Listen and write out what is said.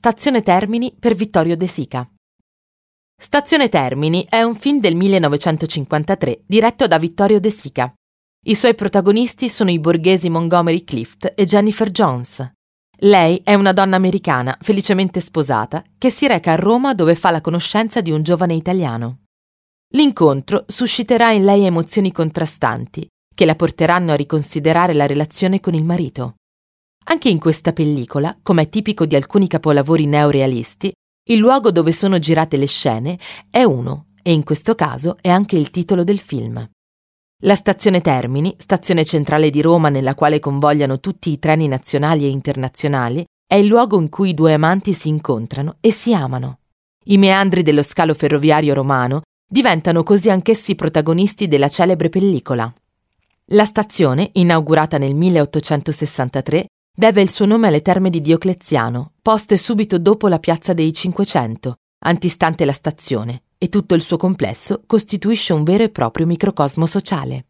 Stazione Termini per Vittorio De Sica. Stazione Termini è un film del 1953 diretto da Vittorio De Sica. I suoi protagonisti sono i borghesi Montgomery Clift e Jennifer Jones. Lei è una donna americana, felicemente sposata, che si reca a Roma dove fa la conoscenza di un giovane italiano. L'incontro susciterà in lei emozioni contrastanti, che la porteranno a riconsiderare la relazione con il marito. Anche in questa pellicola, come è tipico di alcuni capolavori neorealisti, il luogo dove sono girate le scene è uno, e in questo caso è anche il titolo del film. La stazione Termini, stazione centrale di Roma nella quale convogliano tutti i treni nazionali e internazionali, è il luogo in cui i due amanti si incontrano e si amano. I meandri dello scalo ferroviario romano diventano così anch'essi protagonisti della celebre pellicola. La stazione, inaugurata nel 1863, deve il suo nome alle terme di Diocleziano, poste subito dopo la piazza dei Cinquecento, antistante la stazione, e tutto il suo complesso costituisce un vero e proprio microcosmo sociale.